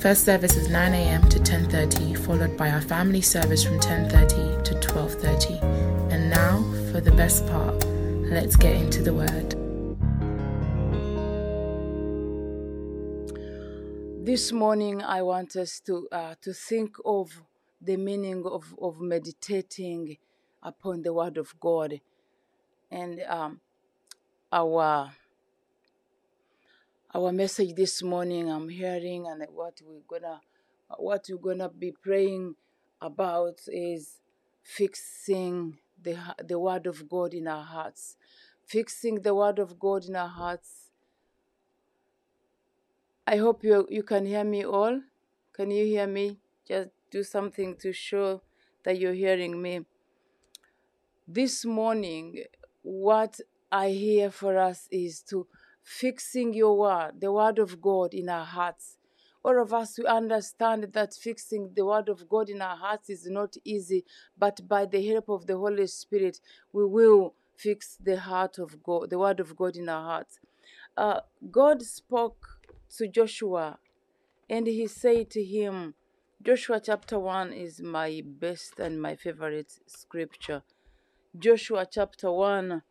First service is 9 a.m. to 10:30, followed by our family service from 10:30 to 12:30. And now for the best part. Let's get into the word. This morning, I want us to uh, to think of the meaning of, of meditating upon the Word of God, and um, our our message this morning. I'm hearing, and what we're gonna what we're gonna be praying about is fixing the the Word of God in our hearts, fixing the Word of God in our hearts I hope you you can hear me all. Can you hear me? Just do something to show that you're hearing me. This morning, what I hear for us is to fixing your word, the word of God in our hearts. All of us we understand that fixing the word of God in our hearts is not easy, but by the help of the Holy Spirit, we will fix the heart of God, the word of God in our hearts. Uh, God spoke to Joshua and he said to him, Joshua chapter 1 is my best and my favorite scripture. Joshua chapter 1.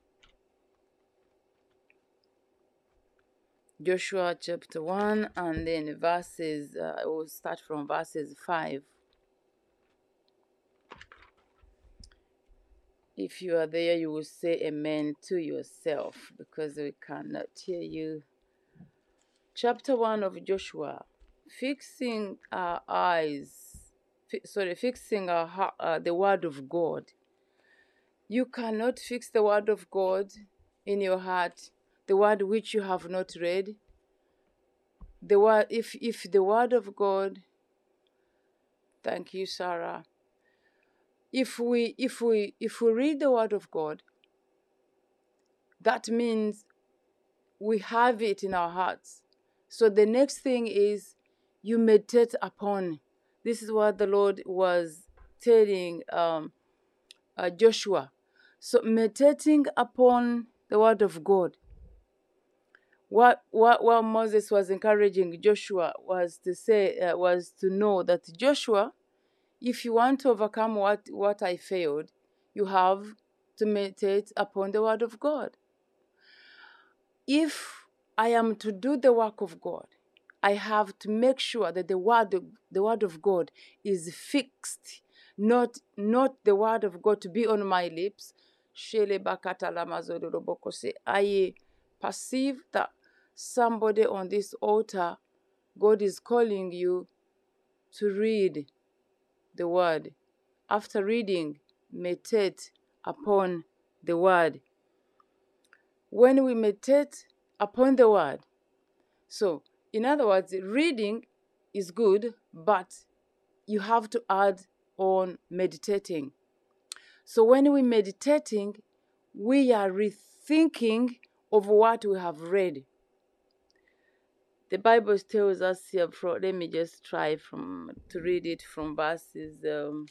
Joshua chapter 1 and then verses, uh, I will start from verses 5. If you are there, you will say amen to yourself because we cannot hear you chapter 1 of Joshua, fixing our eyes, fi- sorry, fixing our heart, uh, the word of God. You cannot fix the word of God in your heart, the word which you have not read. The word, if if the word of God, thank you, Sarah. If we if we if we read the word of God, that means we have it in our hearts so the next thing is you meditate upon. This is what the Lord was telling um, uh, Joshua. So meditating upon the word of God. What, what what Moses was encouraging Joshua was to say uh, was to know that Joshua, if you want to overcome what what I failed, you have to meditate upon the word of God. If I am to do the work of God. I have to make sure that the word the word of God is fixed, not not the word of God to be on my lips. I perceive that somebody on this altar, God is calling you to read the word. After reading, meditate upon the word. When we meditate upon the word. So, in other words, reading is good, but you have to add on meditating. So, when we're meditating, we are rethinking of what we have read. The Bible tells us here. Let me just try from to read it from verses. Um,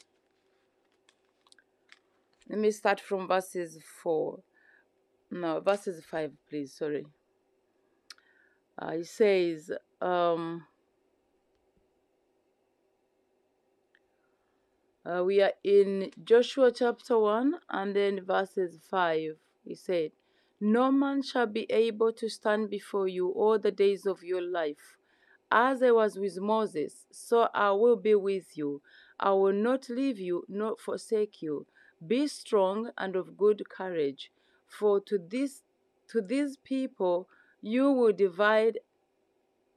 let me start from verses four. No, verses five, please. Sorry. Uh, he says, um, uh, we are in Joshua chapter 1 and then verses 5. He said, No man shall be able to stand before you all the days of your life. As I was with Moses, so I will be with you. I will not leave you, nor forsake you. Be strong and of good courage, for to this to these people you will divide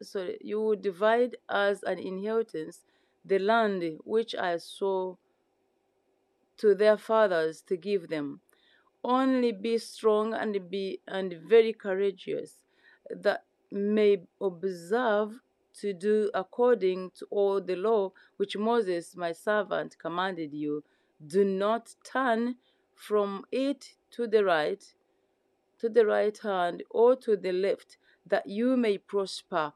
sorry, you will divide as an inheritance the land which I swore to their fathers to give them. Only be strong and be and very courageous, that may observe to do according to all the law which Moses my servant commanded you. Do not turn from it to the right, to the right hand, or to the left, that you may prosper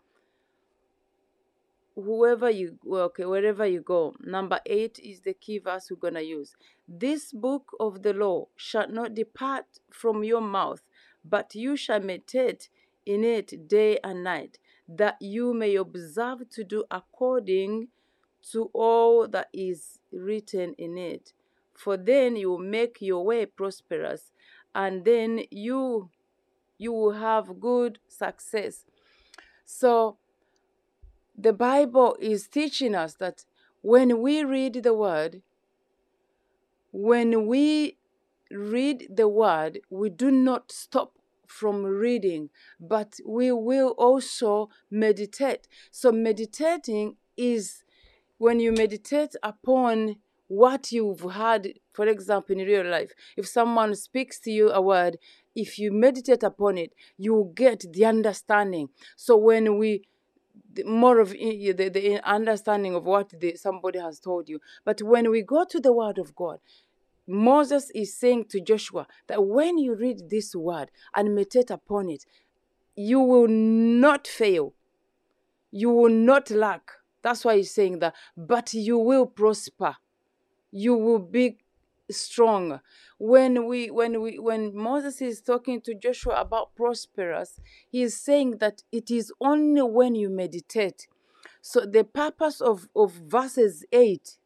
whoever you okay wherever you go number eight is the key verse we're going to use. This book of the law shall not depart from your mouth but you shall meditate in it day and night that you may observe to do according to all that is written in it. For then you will make your way prosperous and then you you will have good success. So the Bible is teaching us that when we read the word, when we read the word, we do not stop from reading, but we will also meditate. So, meditating is when you meditate upon what you've heard, for example, in real life. If someone speaks to you a word, if you meditate upon it, you will get the understanding. So, when we more of eh, the, the eh, understanding of what the, somebody has told you. But when we go to the Word of God, Moses is saying to Joshua that when you read this word and meditate upon it, you will not fail. You will not lack. That's why he's saying that. But you will prosper. You will be strong. When we when we when moses is talking to joshua about prosperous he is saying that it is only when you meditate. So the purpose of of verses 8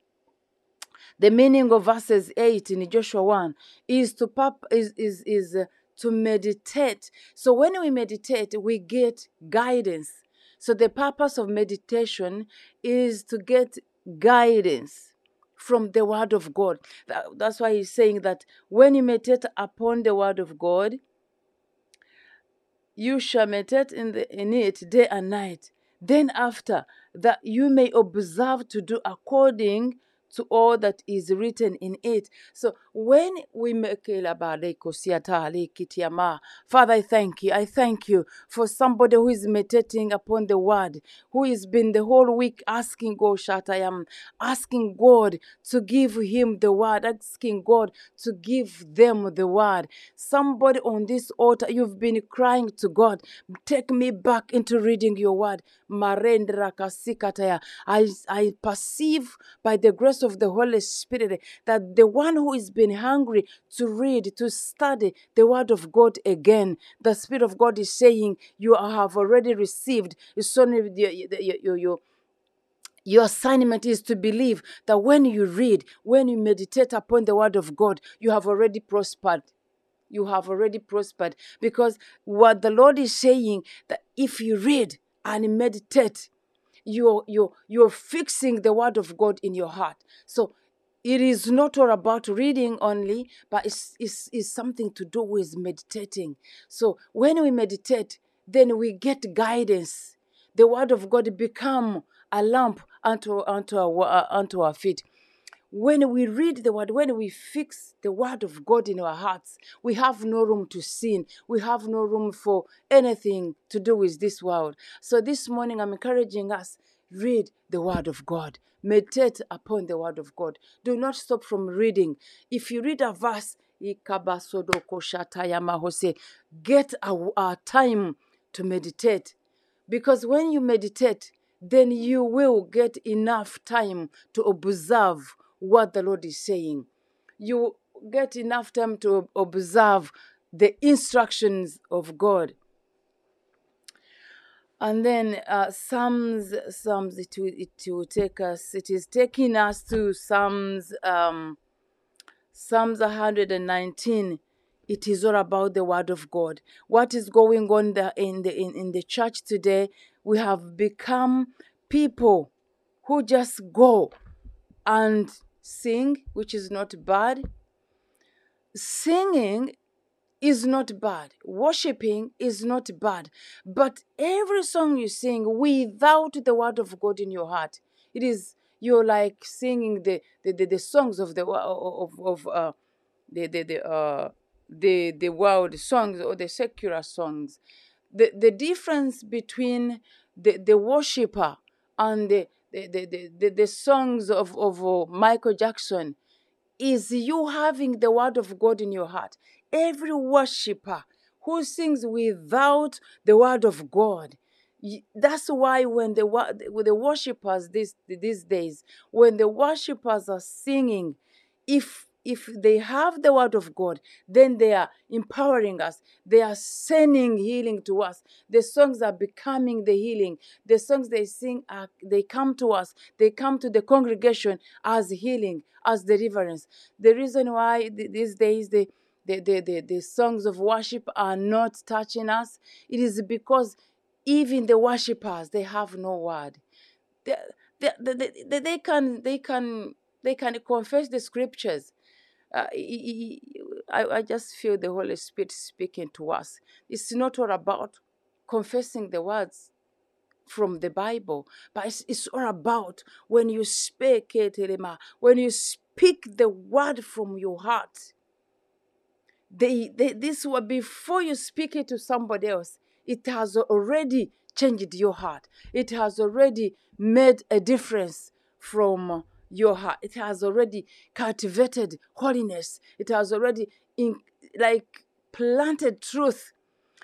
the meaning of verses 8 in joshua 1 is to pap is is is uh, to meditate. So when we meditate we get guidance. So the purpose of meditation is to get guidance from the word of God. That's why he's saying that when you meditate upon the word of God, you shall meditate in, the, in it day and night. Then after that you may observe to do according to all that is written in it. So when we make Father, I thank you. I thank you for somebody who is meditating upon the word, who has been the whole week asking God, asking God to give him the word, asking God to give them the word. Somebody on this altar, you've been crying to God, take me back into reading your word. I, I perceive by the grace of the Holy Spirit that the one who is been hungry to read, to study the Word of God again, the Spirit of God is saying, You have already received. It's only your assignment is to believe that when you read, when you meditate upon the Word of God, you have already prospered you have already prospered because what the lord is saying that if you read and meditate you're you're you're fixing the word of god in your heart. So it is not all about reading only but it's, it's, it's something to do with meditating. So when we meditate then we get guidance. The word of god become a lamp unto unto our, unto our feet when we read the word, when we fix the word of God in our hearts, we have no room to sin. We have no room for anything to do with this world. So this morning, I'm encouraging us read the word of God. Meditate upon the word of God. Do not stop from reading. If you read a verse, get a, a time to meditate. Because when you meditate, then you will get enough time to observe what the Lord is saying. You get enough time to observe the instructions of God. And then uh, Psalms, Psalms, it will, it will take us, it is taking us to Psalms, um, Psalms 119. It is all about the Word of God. What is going on the, in, the, in, in the church today? We have become people who just go and sing, which is not bad. Singing is not bad. Worshipping is not bad. But every song you sing without the word of God in your heart, it is you're like singing the the, the, the songs of the of of uh, the the the uh, the the world songs or the secular songs. The the difference between the, the worshiper and the, the, the, the, the songs of, of uh, Michael Jackson is you having the word of God in your heart. Every worshiper who sings without the word of God that's why when the when the worshippers these these days when the worshippers are singing if if they have the word of god then they are empowering us. They are sending healing to us. The songs are becoming the healing. The songs they sing are they come to us. They come to the congregation as healing as deliverance. The reason why these days the the, the, the, the songs of worship are not touching us it is because even the worshippers they have no word. They, they, they, they, can they can they can confess the scriptures uh, I, I just feel the holy spirit speaking to us it's not all about confessing the words from the bible but it's, it's all about when you speak it when you speak the word from your heart they, they this was before you speak it to somebody else it has already changed your heart. It has already made a difference from your heart. It has already cultivated holiness. It has already in, like planted truth.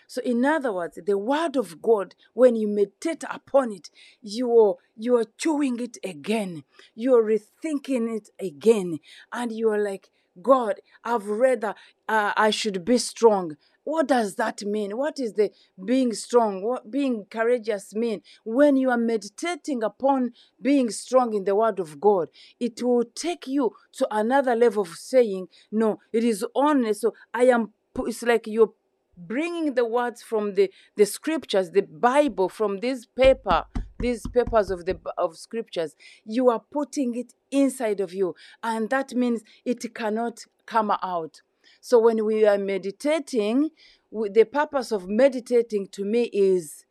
So, in other words, the word of God, when you meditate upon it, you are you are chewing it again. You are rethinking it again, and you are like, God, I've read that uh, I should be strong what does that mean? What is the being strong? What being courageous mean? When you are meditating upon being strong in the word of god it will take you to another level of saying no it is only so i am it's like you're bringing the words from the the scriptures the bible from this paper these papers of the of scriptures. You are putting it inside of you and that means it cannot come out so when we are meditating, the purpose of meditating to me is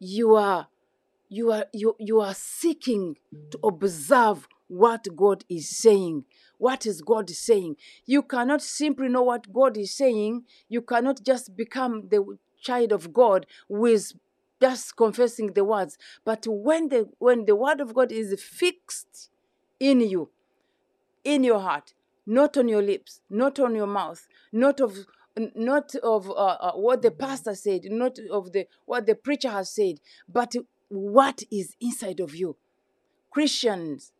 you are you are you, you are seeking to mm. observe what God is saying. What is God saying? You cannot simply know what God is saying. You cannot just become the child of God with just confessing the words. But when the when the word of God is fixed in you, in your heart, not on your lips, not on your mouth, not of not of uh, uh, what the pastor said, not of the what the preacher has said, but what is inside of you. Christians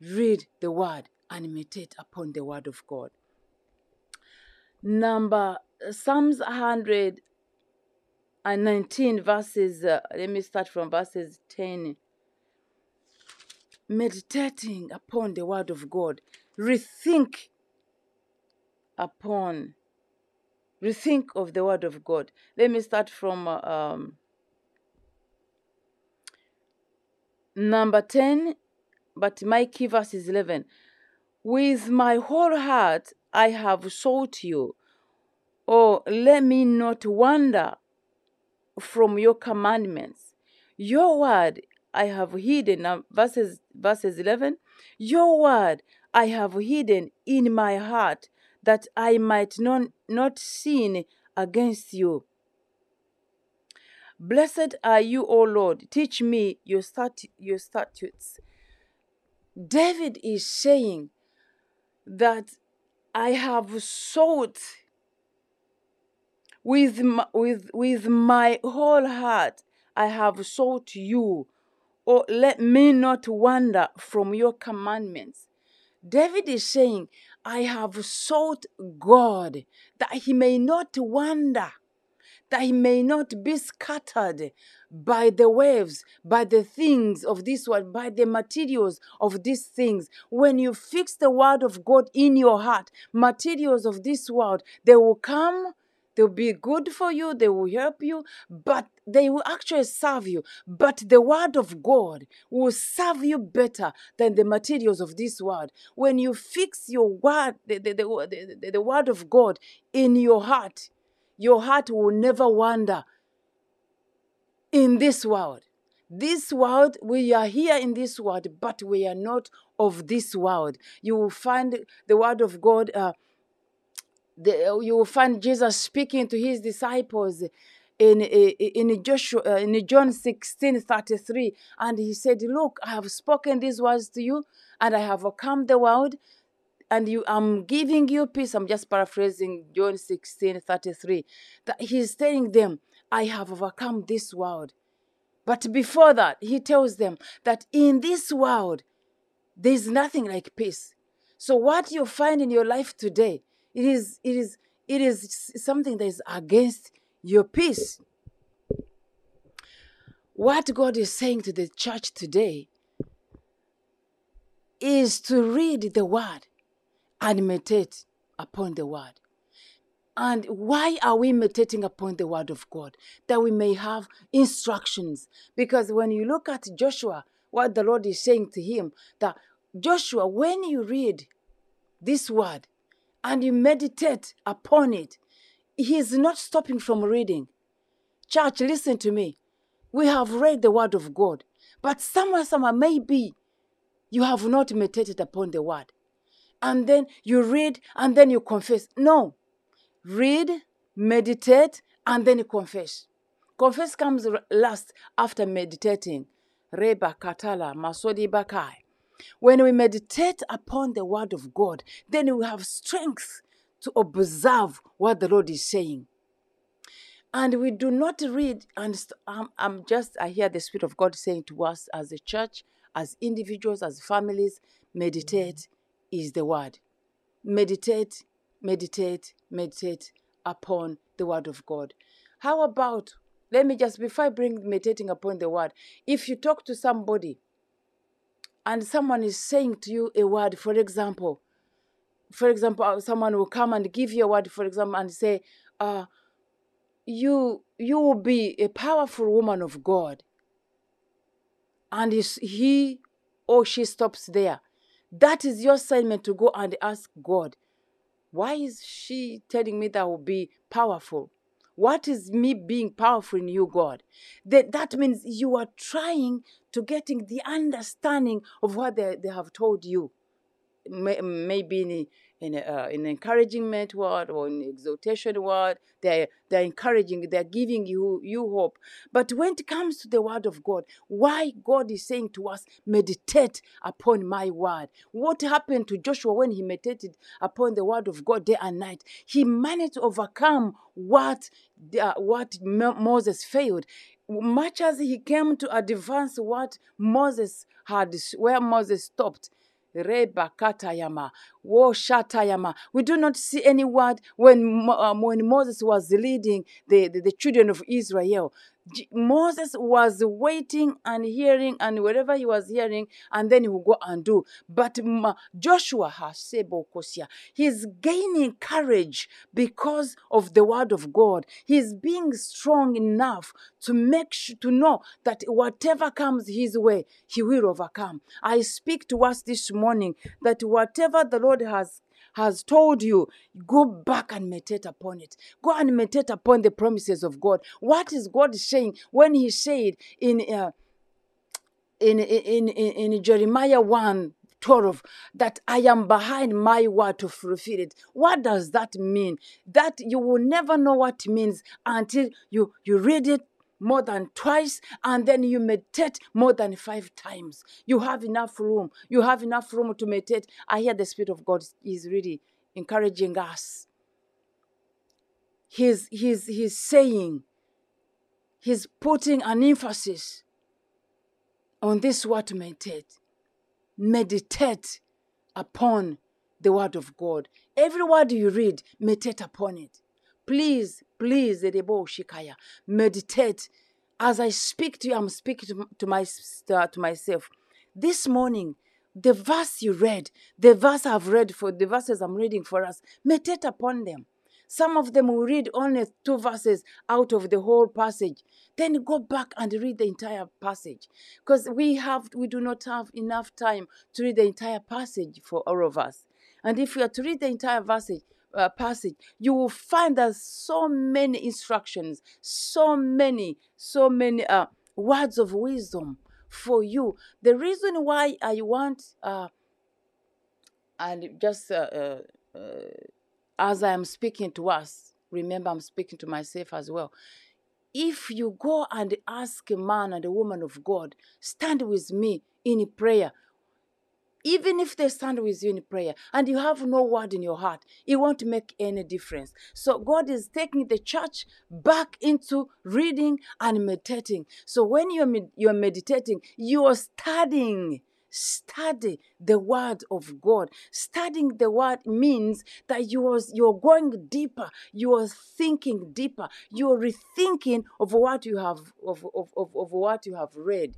read the word and meditate upon the word of God. Number Psalms 119 verses. Uh, let me start from verses 10 meditating upon the word of God rethink upon rethink of the word of god. Let me start from uh, um, number 10 but my key verse is 11 with my whole heart i have sought you. Oh let me not wander from your commandments. Your word i have hidden uh, verses verses 11 your word I have hidden in my heart that I might not, not sin against you. Blessed are you, O Lord. Teach me your, your statutes. David is saying that I have sought with my, with, with my whole heart, I have sought you. Oh, let me not wander from your commandments. David is saying, I have sought God that he may not wander, that he may not be scattered by the waves, by the things of this world, by the materials of these things. When you fix the word of God in your heart, materials of this world, they will come They'll be good for you, they will help you, but they will actually serve you. But the word of God will serve you better than the materials of this world. When you fix your word, the, the, the, the, the word of God in your heart, your heart will never wander in this world. This world, we are here in this world, but we are not of this world. You will find the word of God. Uh, the, you will find Jesus speaking to his disciples in in Joshua uh, in John 16 33 and he said look I have spoken these words to you and I have overcome the world and you I'm giving you peace. I'm just paraphrasing John 16 33 that he's telling them I have overcome this world. But before that he tells them that in this world there's nothing like peace. So what you find in your life today it is it is it is something that is against your peace. What God is saying to the church today is to read the word and meditate upon the word. And why are we meditating upon the word of God? That we may have instructions. Because when you look at Joshua, what the Lord is saying to him, that Joshua, when you read this word and you meditate upon it, he is not stopping from reading. Church, listen to me. We have read the word of God, but somewhere, somewhere, maybe you have not meditated upon the word. And then you read and then you confess. No. Read, meditate, and then you confess. Confess comes last after meditating. Reba Katala Masodi Bakai. When we meditate upon the word of God, then we have strength to observe what the Lord is saying. And we do not read, and I'm, um, I'm just, I hear the Spirit of God saying to us as a church, as individuals, as families, meditate is the word. Meditate, meditate, meditate upon the word of God. How about, let me just, before I bring meditating upon the word, if you talk to somebody and someone is saying to you a word, for example, for example, uh, someone will come and give you a word, for example, and say, uh, you you will be a powerful woman of God. And he or she stops there. That is your assignment to go and ask God, why is she telling me that I will be powerful? What is me being powerful in you, God? That, that means you are trying to getting the understanding of what they, they have told you. Maybe in uh, in encouragement word or in exhortation word. They're, they're encouraging, they're giving you, you hope. But when it comes to the word of God, why God is saying to us, meditate upon my word. What happened to Joshua when he meditated upon the word of God day and night? He managed to overcome what, uh, what Moses failed much as he came to advance what Moses had, where Moses stopped, Rebakatayama, Woshatayama. We do not see any word when, um, when Moses was leading the, the, the children of Israel. Moses was waiting and hearing, and whatever he was hearing, and then he will go and do. But Joshua Hasebokosia, he's gaining courage because of the word of God. He's being strong enough to make sure, to know that whatever comes his way, he will overcome. I speak to us this morning that whatever the Lord has has told you, go back and meditate upon it. Go and meditate upon the promises of God. What is God saying when He said in uh, in, in, in, in Jeremiah 1 12 that I am behind my word to fulfill it. What does that mean? That you will never know what it means until you, you read it more than twice and then you meditate more than five times. You have enough room. You have enough room to meditate. I hear the Spirit of God is really encouraging us. He's, he's, he's saying, he's putting an emphasis on this word to meditate. Meditate upon the word of God. Every word you read, meditate upon it. Please, please, Shikaya, meditate. As I speak to you, I'm speaking to, to, my, to myself. This morning, the verse you read, the verse I've read for the verses I'm reading for us, meditate upon them. Some of them will read only two verses out of the whole passage. Then go back and read the entire passage. Because we have we do not have enough time to read the entire passage for all of us. And if we are to read the entire passage, uh, passage, you will find there's so many instructions, so many, so many uh, words of wisdom for you. The reason why I want, uh, and just uh, uh, as I am speaking to us, remember I'm speaking to myself as well. if you go and ask a man and a woman of God, stand with me in prayer, even if they stand with you in prayer and you have no word in your heart, it won't make any difference. So God is taking the church back into reading and meditating. So when you're med- you're meditating, you are studying. Study the word of God. Studying the word means that you are you're going deeper. You are thinking deeper. You are rethinking of what you have of, of, of, of what you have read.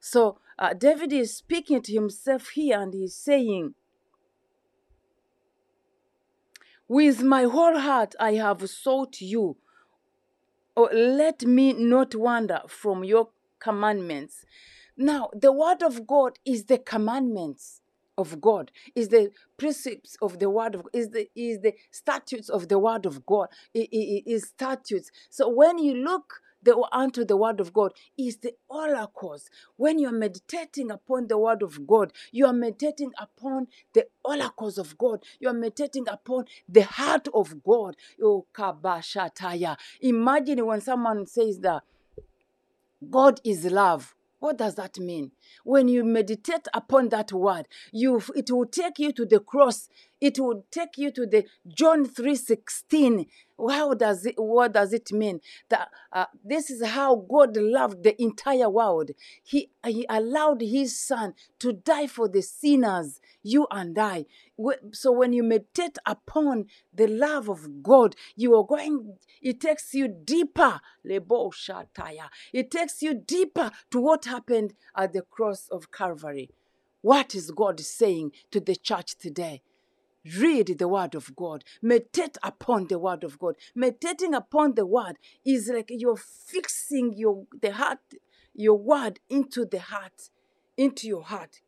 So uh, David is speaking to himself here and he's saying, With my whole heart I have sought you. Oh, let me not wander from your commandments. Now, the word of God is the commandments of God, is the precepts of the word of is the is the statutes of the word of God, is, statutes. So when you look the, unto the word of God is the oracles. When you are meditating upon the word of God, you are meditating upon the oracles of God. You are meditating upon the heart of God. Oh, kabashataya. Imagine when someone says that God is love. What does that mean? When you meditate upon that word, you it will take you to the cross. It will take you to the John 3:16. How does it what does it mean? That uh, this is how God loved the entire world. He he allowed his son to die for the sinners, you and I. So when you meditate upon the love of God, you are going it takes you deeper. It takes you deeper to what happened at the cross of Calvary. What is God saying to the church today? Read the word of God. Meditate upon the word of God. Meditating upon the word is like you're fixing your the heart, your word into the heart, into your heart.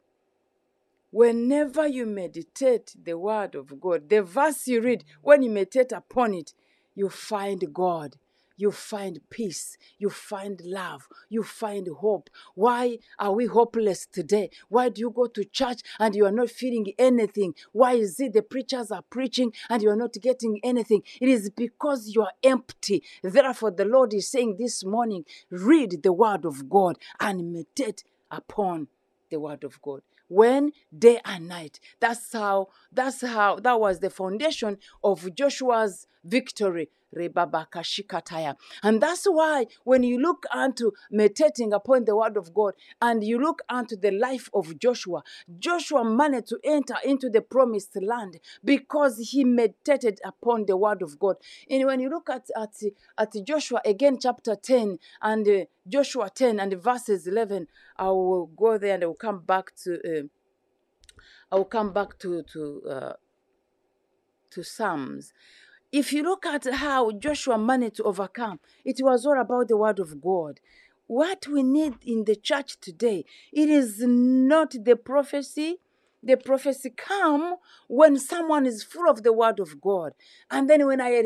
Whenever you meditate the word of God, the verse you read, when you meditate upon it, you find God you find peace, you find love, you find hope. Why are we hopeless today? Why do you go to church and you are not feeling anything? Why is it the preachers are preaching and you are not getting anything? It is because you are empty. Therefore, the Lord is saying this morning read the word of God and meditate upon the word of God when day and night that's how that's how that was the foundation of joshua's victory and that's why when you look unto meditating upon the word of God and you look unto the life of Joshua, Joshua managed to enter into the promised land because he meditated upon the word of God. And when you look at, at, at Joshua again, chapter 10 and uh, Joshua 10 and verses 11, I will go there and I will come back to. Uh, I will come back to to uh, to Psalms if you look at how Joshua managed to overcome, it was all about the word of God. What we need in the church today, it is not the prophecy. The prophecy come when someone is full of the word of God. And then when I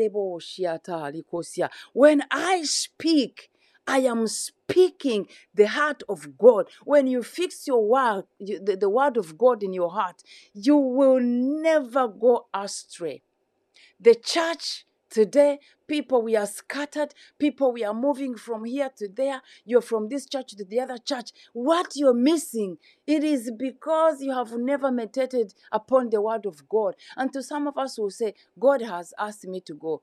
when I speak, I am speaking the heart of God. When you fix your word, the, the word of God in your heart, you will never go astray. The church today, people we are scattered, people we are moving from here to there, you're from this church to the other church. What you're missing, it is because you have never meditated upon the word of God. And to some of us who say, God has asked me to go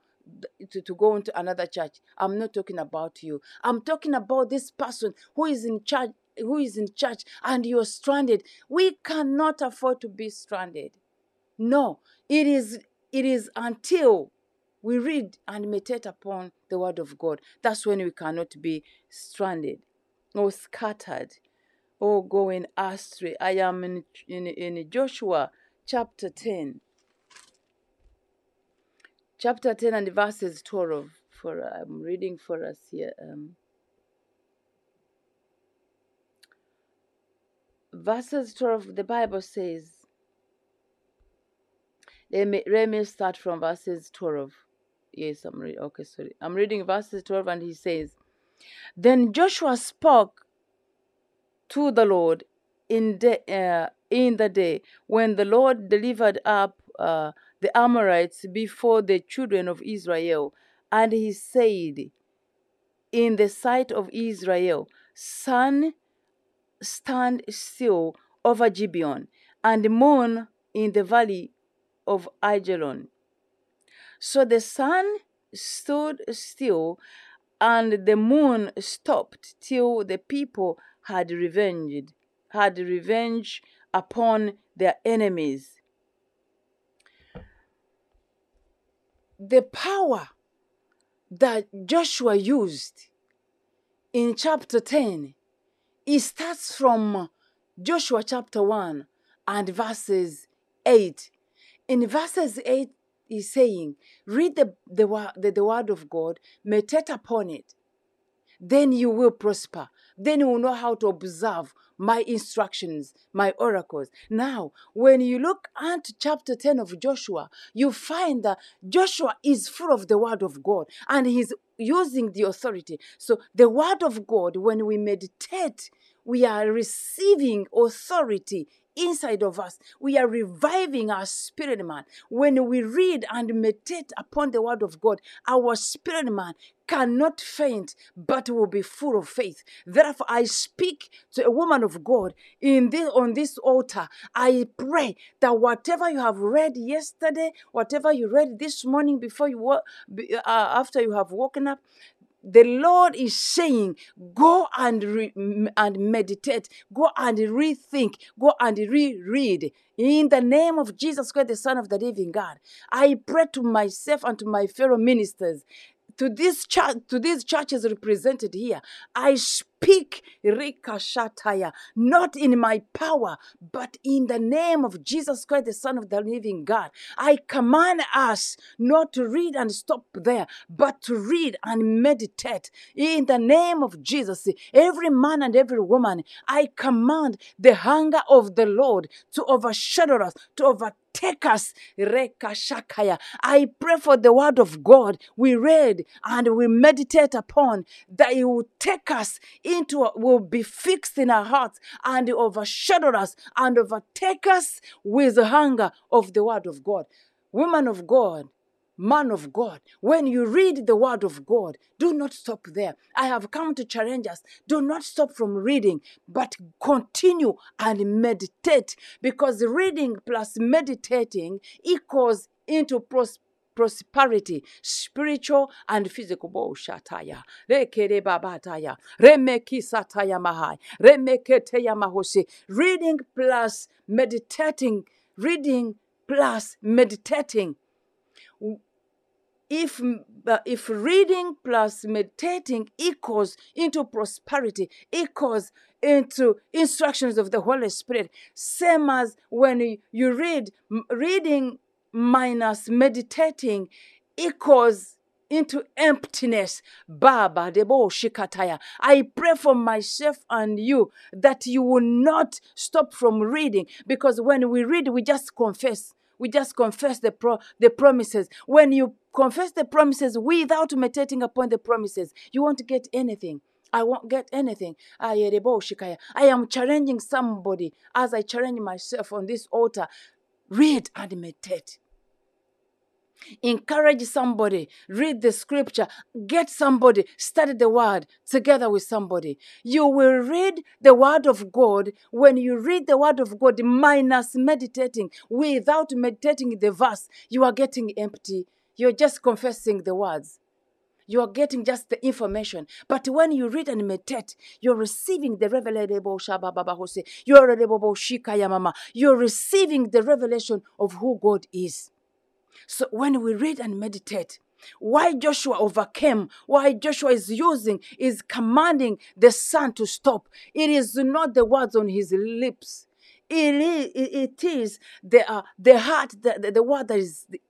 to, to go into another church. I'm not talking about you. I'm talking about this person who is in charge who is in church and you're stranded. We cannot afford to be stranded. No, it is it is until we read and meditate upon the word of God that's when we cannot be stranded or scattered or going astray. I am in, in, in Joshua chapter 10. Chapter 10 and verses 12. For I'm reading for us here. Um, verses 12, the Bible says, let me, let me start from verses 12. Yes, I'm reading. Okay, sorry. I'm reading verses 12, and he says, Then Joshua spoke to the Lord in the, uh, in the day when the Lord delivered up uh, the Amorites before the children of Israel. And he said, in the sight of Israel. Sun stand still over Gibeon, and moon in the valley of Ajalon. So the sun stood still, and the moon stopped till the people had revenged had revenge upon their enemies. The power that Joshua used in chapter 10, it starts from Joshua chapter 1 and verses 8. In verses 8, he's saying, Read the, the, the, the word of God, meditate upon it, then you will prosper. Then you will know how to observe my instructions, my oracles. Now, when you look at chapter 10 of Joshua, you find that Joshua is full of the word of God and he's using the authority. So, the word of God, when we meditate, we are receiving authority inside of us. We are reviving our spirit man. When we read and meditate upon the word of God, our spirit man cannot faint, but will be full of faith. Therefore, I speak to a woman of God in this on this altar. I pray that whatever you have read yesterday, whatever you read this morning before you uh, after you have woken up, the Lord is saying, go and re- and meditate, go and rethink, go and reread. In the name of Jesus Christ, the Son of the Living God, I pray to myself and to my fellow ministers. To this church, to these churches represented here, I speak rikashataya, not in my power, but in the name of Jesus Christ, the Son of the Living God. I command us not to read and stop there, but to read and meditate in the name of Jesus. Every man and every woman, I command the hunger of the Lord to overshadow us, to overtake take us. I pray for the word of God we read and we meditate upon that it will take us into, will be fixed in our hearts and overshadow us and overtake us with the hunger of the word of God. Woman of God, man of God, when you read the word of God, do not stop there. I have come to challenge us. Do not stop from reading, but continue and meditate because reading plus meditating equals into prosperity prosperity, spiritual and physical. Shataya. Rekere babataya. Remeki sataya mahai. Remeketeya mahosi. Reading plus meditating. Reading plus meditating if uh, if reading plus meditating equals into prosperity equals into instructions of the holy spirit same as when you read reading minus meditating equals into emptiness. Baba debo shikataya. I pray for myself and you that you will not stop from reading because when we read, we just confess. We just confess the pro- the promises. When you confess the promises without meditating upon the promises, you won't get anything. I won't get anything. I am challenging somebody as I challenge myself on this altar. Read and meditate. Encourage somebody, read the scripture, get somebody, study the word together with somebody. You will read the word of God when you read the word of God minus meditating. Without meditating the verse, you are getting empty. You're just confessing the words. You are getting just the information. But when you read and meditate, you're receiving the revelation. You're receiving the revelation of who God is. So when we read and meditate, why Joshua overcame, why Joshua is using, is commanding the sun to stop. It is not the words on his lips. It is, it is the, uh, the heart, the, the, the word that is, the,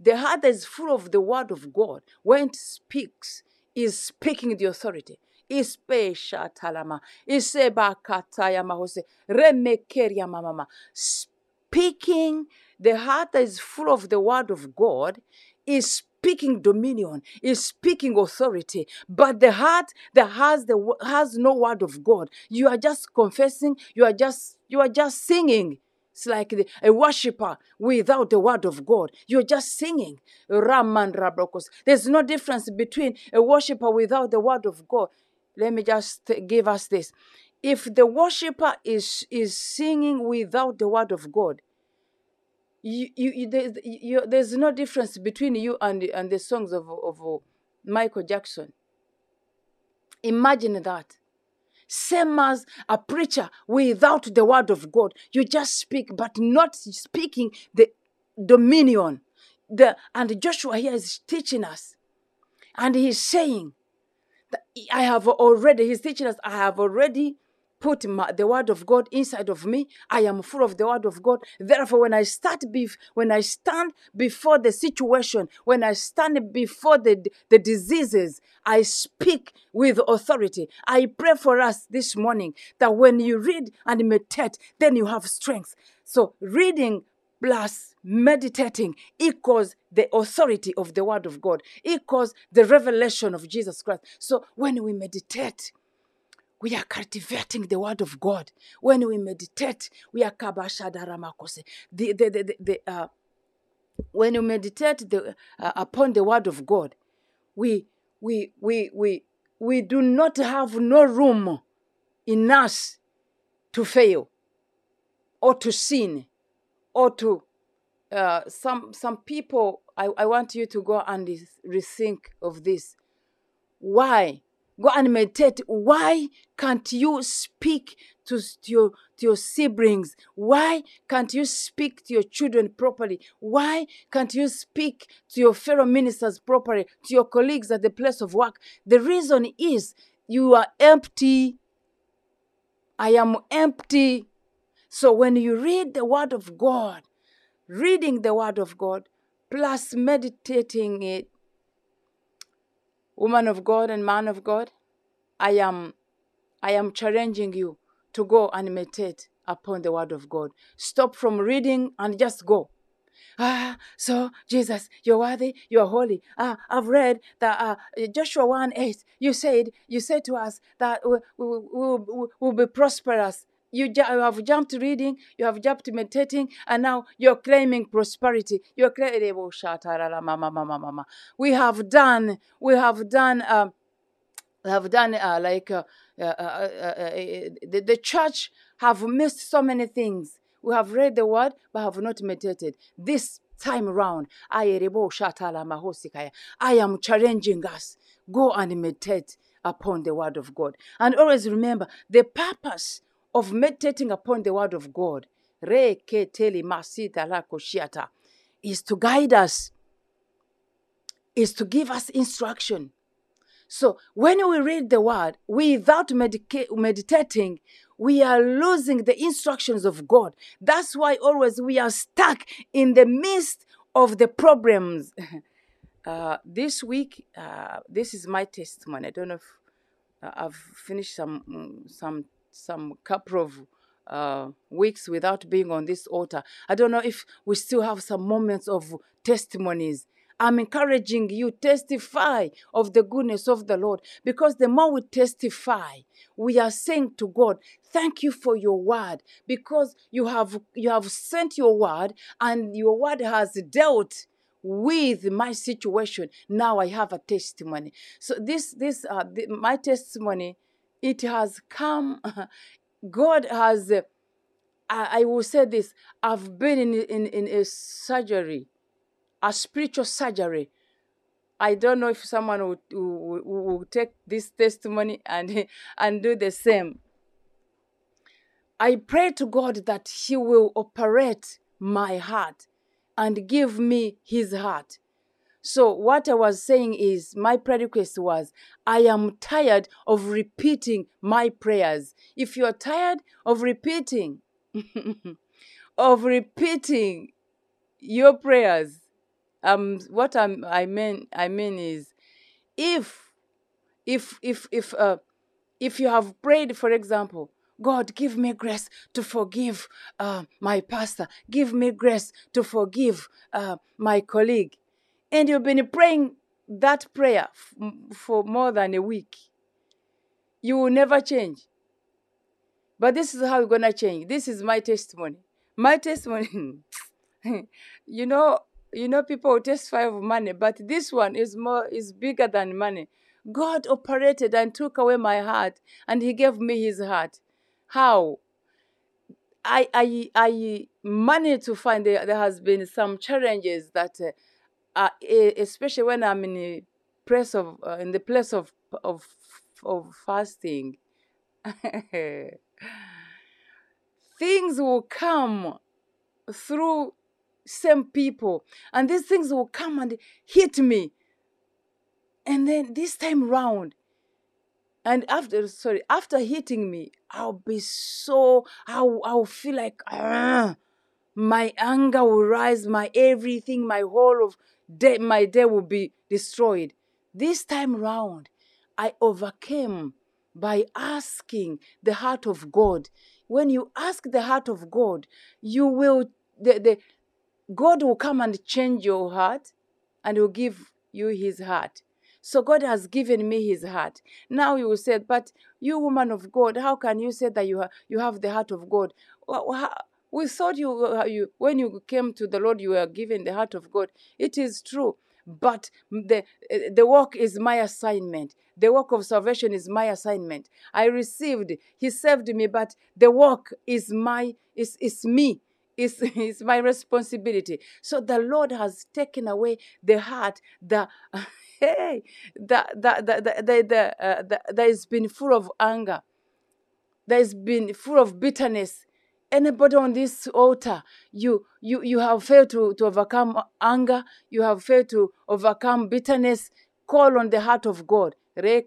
the heart that is full of the word of God. When it speaks, is speaking the authority. Ispeisha talama, isebakataya mahose, remekeria mamama. Speaking the heart that is full of the word of God is speaking dominion, is speaking authority. But the heart that has the has no word of God, you are just confessing, you are just you are just singing. It's like the, a worshiper without the word of God. You're just singing. Raman Rabrokos. There's no difference between a worshiper without the word of God. Let me just give us this. If the worshiper is, is singing without the word of God, you, you, you, there's, you, there's no difference between you and, and the songs of, of Michael Jackson. Imagine that. Same as a preacher without the word of God. You just speak, but not speaking the dominion. The, and Joshua here is teaching us. And he's saying, that I have already, he's teaching us, I have already put my, the word of God inside of me. I am full of the word of God. Therefore, when I start bef- when I stand before the situation, when I stand before the, the diseases, I speak with authority. I pray for us this morning that when you read and meditate, then you have strength. So reading plus meditating equals the authority of the word of God, equals the revelation of Jesus Christ. So when we meditate, we are cultivating the word of God. When we meditate, we are kabashadaramakose. The, the, the, the, the uh, when you meditate the, uh, upon the word of God, we, we, we, we, we do not have no room in us to fail or to sin or to uh, some some people I, I want you to go and rethink of this why Go and meditate. Why can't you speak to, to, your, to your siblings? Why can't you speak to your children properly? Why can't you speak to your fellow ministers properly, to your colleagues at the place of work? The reason is you are empty. I am empty. So when you read the Word of God, reading the Word of God, plus meditating it, woman of God and man of God, I am I am challenging you to go and meditate upon the word of God. Stop from reading and just go. Ah, so Jesus, you're worthy, you're holy. Ah, I've read that uh, Joshua 1 8, you said, you said to us that we will we, we, we'll be prosperous you, you have jumped reading, you have jumped meditating, and now you're claiming prosperity. You're claiming, we have done, we have done, uh, have done uh, like uh, uh, uh, uh the, the church have missed so many things. We have read the word, but have not meditated. This time around, I am challenging us. Go and meditate upon the word of God. And always remember the purpose of meditating upon the word of God is to guide us, is to give us instruction. So when we read the word without medica- meditating, we are losing the instructions of God. That's why always we are stuck in the midst of the problems. Uh, this week, uh, this is my testimony. I don't know if uh, I've finished some mm, some some couple of uh, weeks without being on this altar. I don't know if we still have some moments of testimonies. I'm encouraging you testify of the goodness of the Lord because the more we testify, we are saying to God, thank you for your word because you have you have sent your word and your word has dealt with my situation. Now I have a testimony. So this this uh, the, my testimony it has come. God has, uh, I, I, will say this, I've been in, in, in a surgery, a spiritual surgery. I don't know if someone will, will, will take this testimony and, and do the same. I pray to God that He will operate my heart and give me His heart. So, what I was saying is, my prayer request was, I am tired of repeating my prayers. If you are tired of repeating, of repeating your prayers, um, what I'm, I mean, I mean is, if, if, if, if, uh, if you have prayed, for example, God, give me grace to forgive uh, my pastor. Give me grace to forgive uh, my colleague and you've been praying that prayer f- for more than a week, you will never change. But this is how you're going to change. This is my testimony. My testimony, you know, you know, people testify of money, but this one is more is bigger than money. God operated and took away my heart, and He gave me His heart. How? I I I managed to find there, there has been some challenges that, uh, uh, especially when I'm in the place of uh, in the place of of of fasting, things will come through same people, and these things will come and hit me, and then this time round, and after sorry after hitting me i'll be so i'll, I'll feel like "Ah," my anger will rise my everything my whole of day my day will be destroyed this time round i overcame by asking the heart of god when you ask the heart of god you will the, the god will come and change your heart and will give you his heart so God has given me his heart. Now you will say, but you woman of God, how can you say that you, ha- you have the heart of God? We thought you, uh, you, when you came to the Lord, you were given the heart of God. It is true. But the, the work is my assignment. The work of salvation is my assignment. I received, He saved me, but the work is my, is, is me is is my responsibility. So the Lord has taken away the heart that hey that that that, that, that, uh, that, that has been full of anger, that has been full of bitterness. Anybody on this altar, you you you have failed to, to overcome anger, you have failed to overcome bitterness. Call on the heart of God. I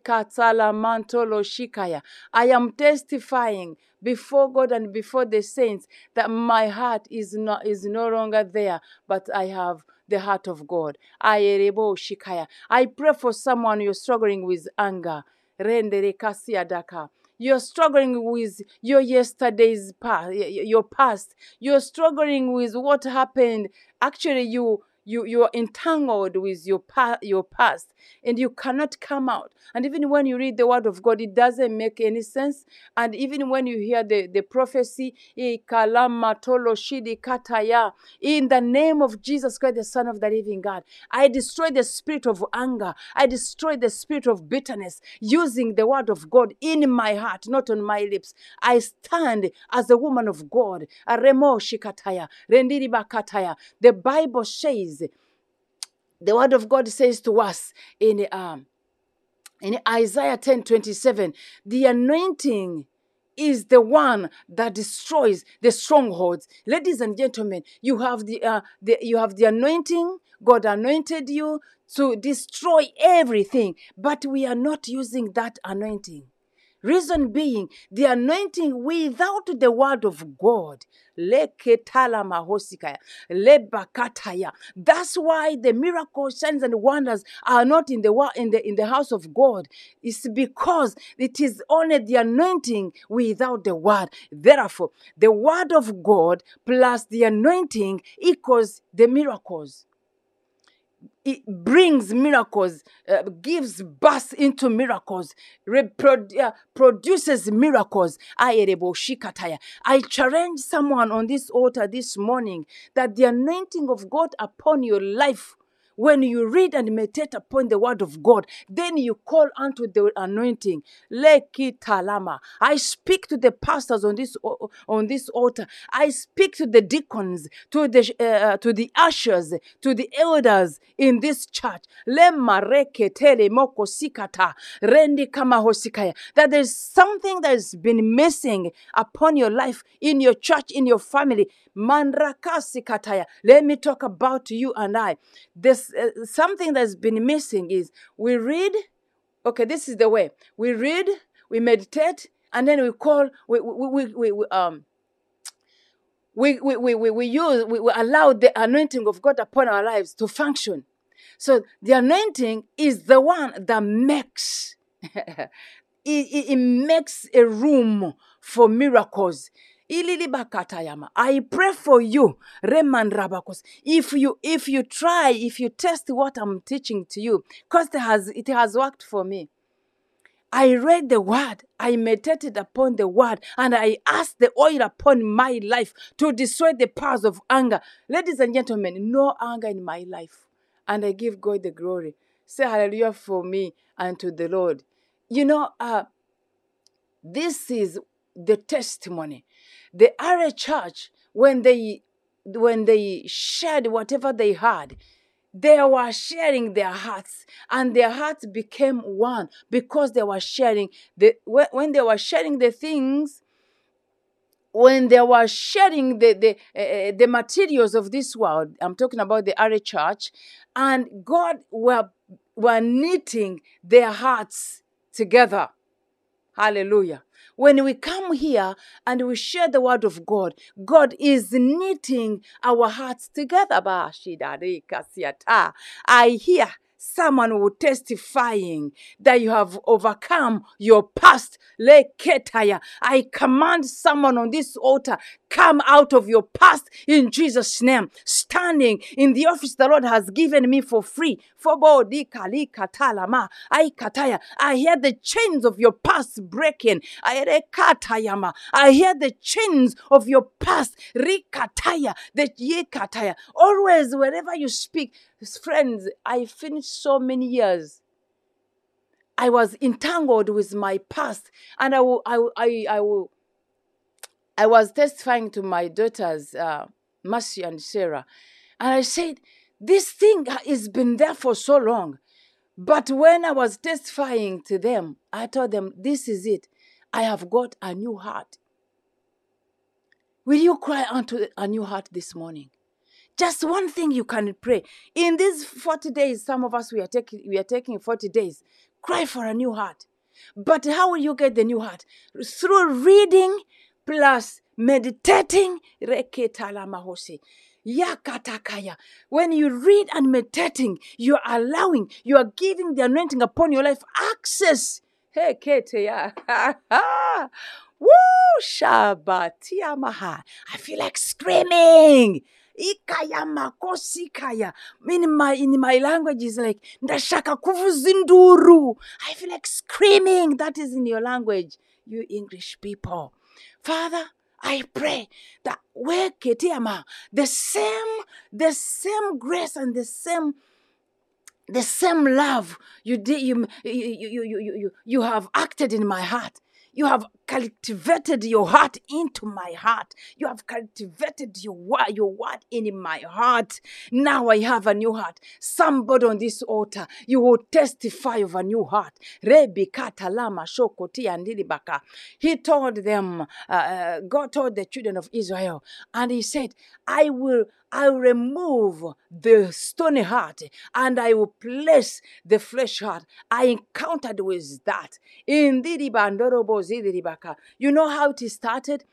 am testifying before God and before the saints that my heart is not is no longer there, but I have the heart of God. I pray for someone you're struggling with anger. Rendere kasiadaka. You're struggling with your yesterday's past, your past. You're struggling with what happened. Actually, you you you are entangled with your pa- your past and you cannot come out. And even when you read the word of god it doesn't make any sense. And even when you hear the the prophecy in the name of jesus christ the son of the living god i destroy the spirit of anger. I destroy the spirit of bitterness using the word of god in my heart not on my lips. I stand as a woman of god. The bible says the word of God says to us in um in Isaiah 10 27, the anointing is the one that destroys the strongholds. Ladies and gentlemen, you have the, uh, the you have the anointing. God anointed you to destroy everything, but we are not using that anointing. Reason being, the anointing without the word of God. That's why the miracles, signs, and wonders are not in the in the in the house of God. It's because it is only the anointing without the word. Therefore, the word of God plus the anointing equals the miracles it brings miracles, uh, gives birth into miracles, reprodu- uh, produces miracles. I challenge someone on this altar this morning that the anointing of God upon your life when you read and meditate upon the word of God, then you call unto the anointing. Leki talama. I speak to the pastors on this on this altar. I speak to the deacons, to the uh, to the ushers, to the elders in this church. Lemareketele moko sikata rendi kama hosikaya. That there's something that has been missing upon your life, in your church, in your family. Mandrakasi kataya. Let me talk about you and I. This uh, something that's been missing is we read. Okay, this is the way we read, we meditate, and then we call. We we we, we, um we we, we, we, we use we, we allow the anointing of God upon our lives to function. So the anointing is the one that makes it, it, it makes a room for miracles. I pray for you, Reman Rabakos. If you if you try, if you test what I'm teaching to you, because it has it has worked for me. I read the word, I meditated upon the word, and I asked the oil upon my life to destroy the powers of anger. Ladies and gentlemen, no anger in my life. And I give God the glory. Say hallelujah for me and to the Lord. You know, uh, this is the testimony. The early church, when they when they shared whatever they had, they were sharing their hearts and their hearts became one because they were sharing the when they were sharing the things when they were sharing the the, uh, the materials of this world i'm talking about the early church and god were were knitting their hearts together. Hallelujah when we come here and we share the word of God, God is knitting our hearts together. I hear someone will testifying that you have overcome your past. I command someone on this altar, come out of your past in Jesus' name. Standing in the office the Lord has given me for free. I hear the chains of your past breaking. I hear the chains of your past. Always, wherever you speak, friends, I finished so many years. I was entangled with my past, and I will, I, I, I will, I was testifying to my daughters, uh, and Sarah, and I said, "This thing has been there for so long." But when I was testifying to them, I told them, This is it. I have got a new heart. Will you cry unto a new heart this morning? Just one thing you can pray. In these 40 days, some of us we are taking we are taking 40 days. Cry for a new heart. But how will you get the new heart? Through reading plus meditating. Yakatakaya. When you read and meditating, you are allowing, you are giving the anointing upon your life access. Hey, Keteya. Woo! Shabbatia maha. I feel like screaming. Ikaya makosikaya. In my in my language is like ndashaka kuvuzinduru. I feel like screaming. That is in your language, you English people. Father, I pray that where Ketiama, the same, the same grace and the same the same love you did you you, you, you, you, you have acted in my heart you have cultivated your heart into my heart. You have cultivated your word, your word in my heart. Now I have a new heart. Somebody on this altar, you will testify of a new heart. He told them, uh, uh, God told the children of Israel, and He said, I will I will remove the stony heart and I will place the flesh heart. I encountered with that. In You know how it started?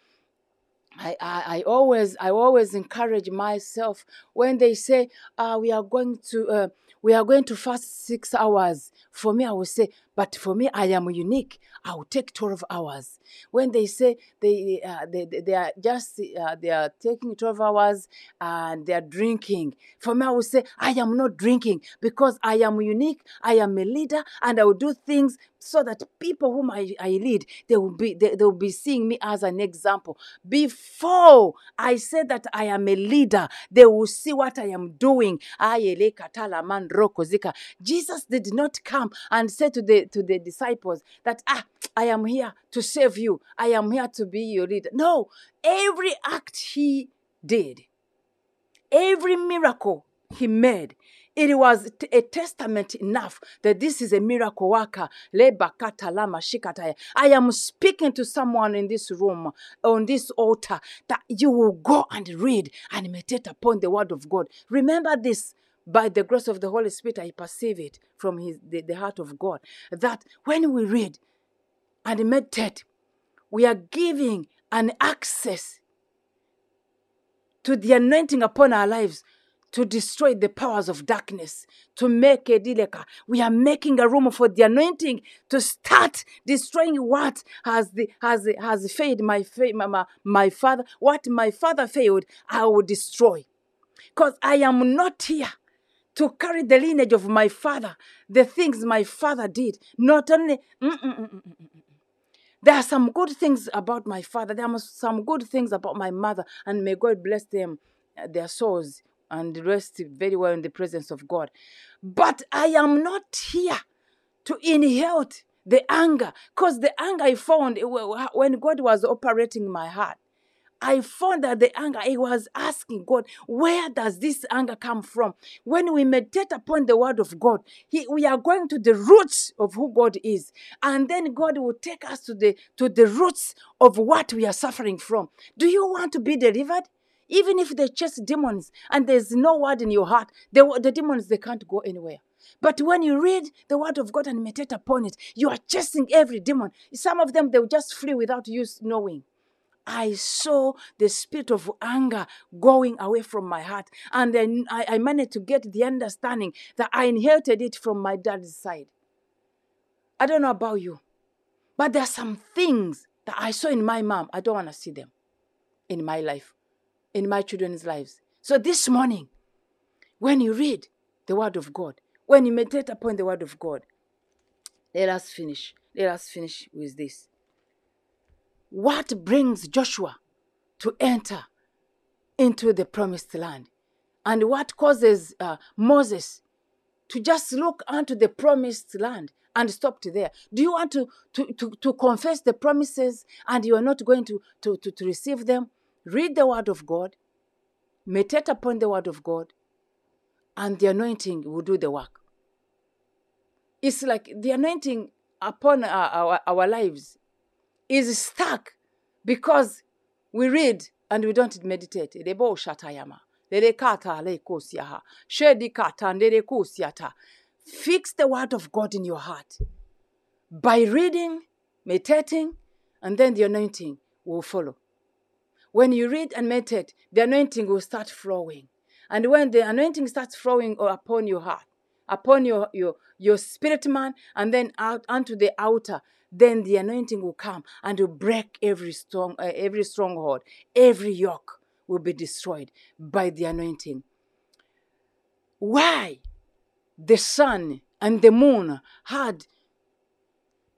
I, I, I always I always encourage myself when they say uh, we are going to uh, we are going to fast six hours. For me, I will say, but for me, I am unique. I will take 12 hours. When they say they, uh, they, they are just, uh, they are taking 12 hours and they are drinking. For me, I will say, I am not drinking because I am unique. I am a leader and I will do things so that people whom I, I lead, they will be they, they will be seeing me as an example. Before I say that I am a leader, they will see what I am doing. Jesus did not come and say to the to the disciples that ah I am here to save you. I am here to be your leader. No, every act he did, every miracle he made, it was a testament enough that this is a miracle worker. I am speaking to someone in this room, on this altar, that you will go and read and meditate upon the word of God. Remember this by the grace of the Holy Spirit, I perceive it from his, the, the heart of God that when we read and meditate, we are giving an access to the anointing upon our lives to destroy the powers of darkness, to make a dileka. We are making a room for the anointing to start destroying what has the, has has failed my, my my father. What my father failed, I will destroy, because I am not here to carry the lineage of my father, the things my father did. Not only, mm-mm-mm-mm-mm. there are some good things about my father, there are some good things about my mother, and may God bless them, uh, their souls, and rest very well in the presence of God. But I am not here to inherit the anger, because the anger I found eh, when God was operating my heart. I found that the anger, I was asking God, where does this anger come from? When we meditate upon the word of God, he, we are going to the roots of who God is. And then God will take us to the, to the roots of what we are suffering from. Do you want to be delivered? Even if they chase demons and there's no word in your heart, the, the demons, they can't go anywhere. But when you read the word of God and meditate upon it, you are chasing every demon. Some of them, they'll just flee without you knowing. I saw the spirit of anger going away from my heart. And then I, I managed to get the understanding that I inherited it from my dad's side. I don't know about you, but there are some things that I saw in my mom. I don't want to see them in my life, in my children's lives. So this morning, when you read the word of God, when you meditate upon the word of God, let us finish. Let us finish with this what brings Joshua to enter into the promised land and what causes uh, Moses to just look unto the promised land and stop there. Do you want to, to, to, to confess the promises and you are not going to, to, to, to receive them? Read the word of God, meditate upon the word of God, and the anointing will do the work. It's like the anointing upon our, our, our lives is stuck because we read and we don't meditate. Lebo shatayama. Fix the word of God in your heart by reading, meditating, and then the anointing will follow. When you read and meditate, the anointing will start flowing. And when the anointing starts flowing upon your heart, upon your, your, your spirit man, and then out onto the outer, then the anointing will come and will break every strong, uh, every stronghold, every yoke will be destroyed by the anointing. Why the sun and the moon had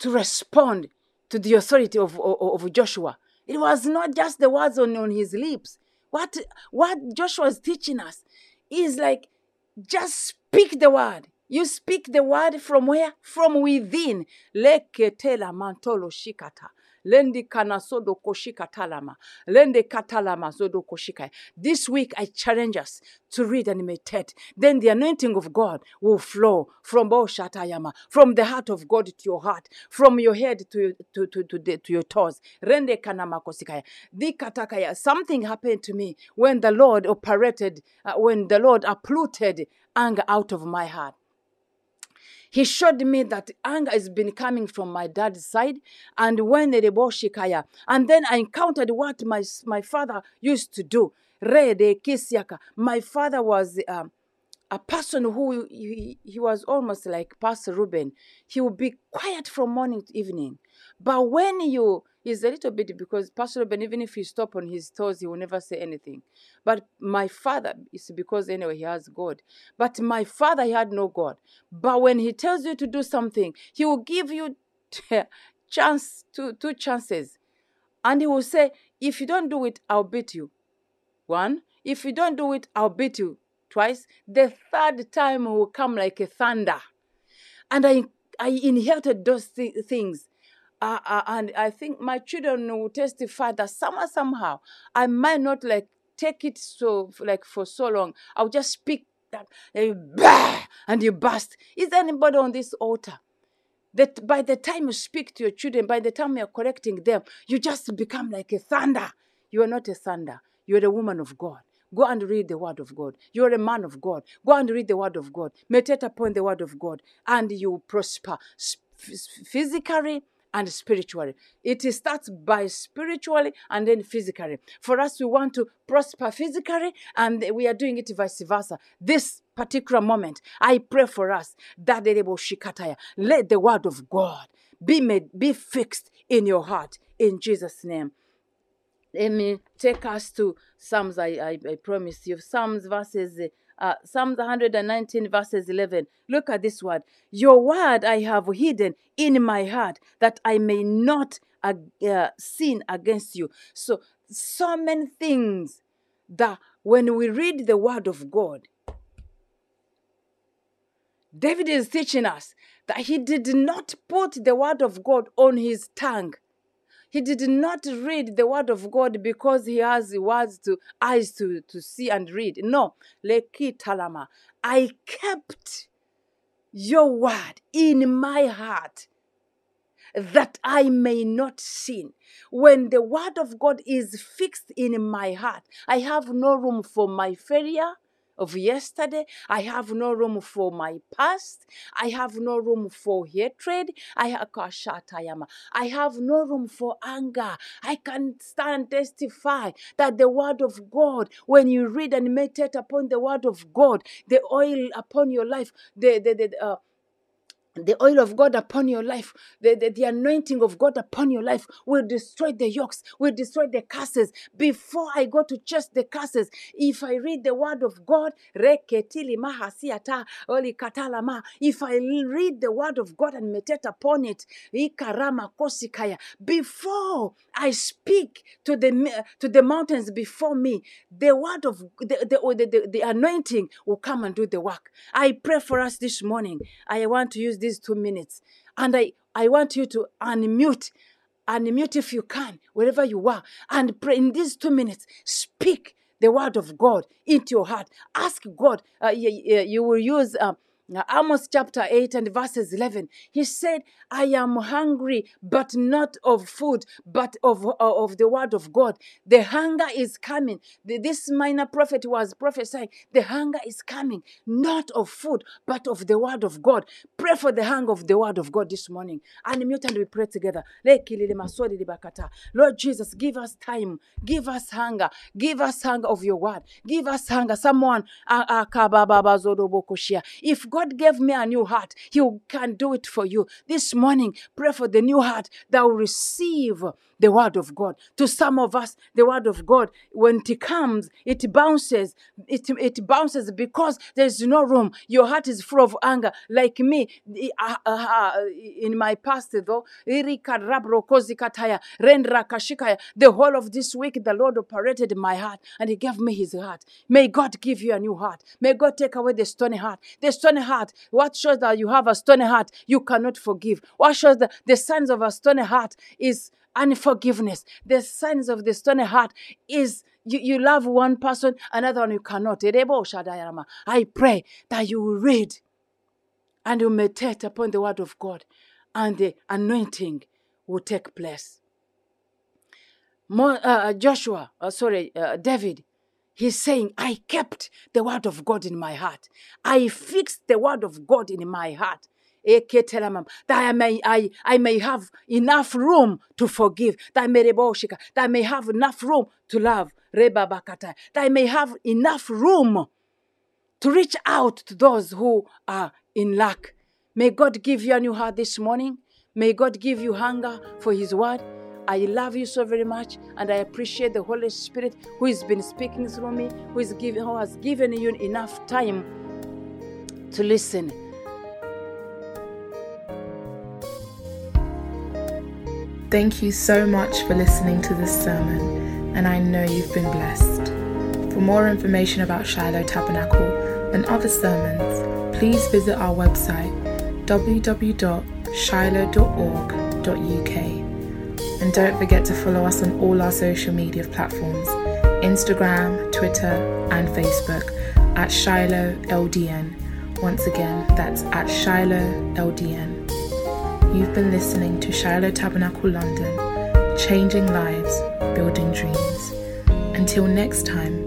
to respond to the authority of, of, of Joshua? It was not just the words on, on his lips. What, what Joshua is teaching us is like just speak the word. You speak the word from where? From within. Leketela mantolo shikata. Lendi kanasodo koshikatalama. Lende katalama zodo koshika. This week I challenge us to read and meditate. Then the anointing of God will flow from Boshatayama, from the heart of God to your heart, from your head to, to, to, to, the, to your toes. Rende kanama kosikaya. Dikatakaya. Something happened to me when the Lord operated, uh, when the Lord uprooted anger out of my heart. He showed me that anger has been coming from my dad's side. And when Shikaya, and then I encountered what my, my father used to do. Re de kisiaka. My father was um, a person who he, he was almost like Pastor Ruben. He would be quiet from morning to evening. But when you He's a little bit because Pastor Ben, even if he stop on his toes, he will never say anything. But my father is because anyway he has God. But my father he had no God. But when he tells you to do something, he will give you chance two two chances, and he will say, if you don't do it, I'll beat you. One, if you don't do it, I'll beat you twice. The third time will come like a thunder, and I I inherited those th- things uh, uh, and I think my children will testify that somehow, somehow, I might not like take it so like for so long. I'll just speak that and you, and you burst. Is anybody on this altar? That by the time you speak to your children, by the time you're correcting them, you just become like a thunder. You are not a thunder. You're a woman of God. Go and read the word of God. You're a man of God. Go and read the word of God. Meditate upon the word of God, and you prosper physically, and spiritually. It starts by spiritually and then physically. For us, we want to prosper physically, and we are doing it vice versa. This particular moment, I pray for us that let the word of God be made, be fixed in your heart in Jesus' name. Let me take us to Psalms. I, I, I promise you Psalms verses uh, Psalms 119, verses 11. Look at this word. Your word I have hidden in my heart that I may not uh, uh, sin against you. So, so many things that when we read the word of God, David is teaching us that he did not put the word of God on his tongue. He did not read the word of God because he has words to eyes to, to see and read. No. Leki talama. I kept your word in my heart that I may not sin. When the word of God is fixed in my heart, I have no room for my failure of yesterday. I have no room for my past. I have no room for hatred. I have no room for anger. I can stand and testify that the word of God, when you read and meditate upon the word of God, the oil upon your life, the the, the uh, the oil of God upon your life, the, the, the, anointing of God upon your life will destroy the yokes, will destroy the curses. Before I go to chase the curses, if I read the word of God, if I read the word of God and meditate upon it, before I speak to the to the mountains before me, the word of the, the, the, the anointing will come and do the work. I pray for us this morning. I want to use these two minutes. And I, I want you to unmute, unmute if you can, wherever you are, and pray in these two minutes. Speak the word of God into your heart. Ask God. Uh, you, you, will use. Uh, now, Amos chapter 8 and verses 11, he said, I am hungry, but not of food, but of, uh, of the word of God. The hunger is coming. This minor prophet was prophesying, the hunger is coming, not of food, but of the word of God. Pray for the hunger of the word of God this morning. And mute and we pray together. Lord Jesus, give us time, give us hunger, give us hunger of your word, give us hunger. Someone, if God gave me a new heart. He can do it for you. This morning, pray for the new heart that will receive the word of God. To some of us, the word of God, when it comes, it bounces. It, it bounces because there's no room. Your heart is full of anger. Like me, uh, uh, in my past, though, the whole of this week, the Lord operated my heart and He gave me His heart. May God give you a new heart. May God take away the stony heart. The stony heart, what shows that you have a stony heart, you cannot forgive. What shows that the signs of a stony heart is unforgiveness. The signs of the stony heart is you, you love one person, another one you cannot. I pray that you will read and you meditate upon the word of God and the anointing will take place. More, uh, Joshua, uh, sorry, uh, David, he's saying, I kept the word of God in my heart. I fixed the word of God in my heart that I may, I, I may have enough room to forgive, that I may, that I may have enough room to love, that I may have enough room to reach out to those who are in lack. May God give you a new heart this morning. May God give you hunger for His word. I love you so very much, and I appreciate the Holy Spirit who has been speaking through me, who, is who has given you enough time to listen. Thank you so much for listening to this sermon, and I know you've been blessed. For more information about Shiloh Tabernacle and other sermons, please visit our website www.shiloh.org.uk. And don't forget to follow us on all our social media platforms Instagram, Twitter, and Facebook at Shiloh LDN. Once again, that's at Shiloh LDN. You've been listening to Shiloh Tabernacle London, changing lives, building dreams. Until next time.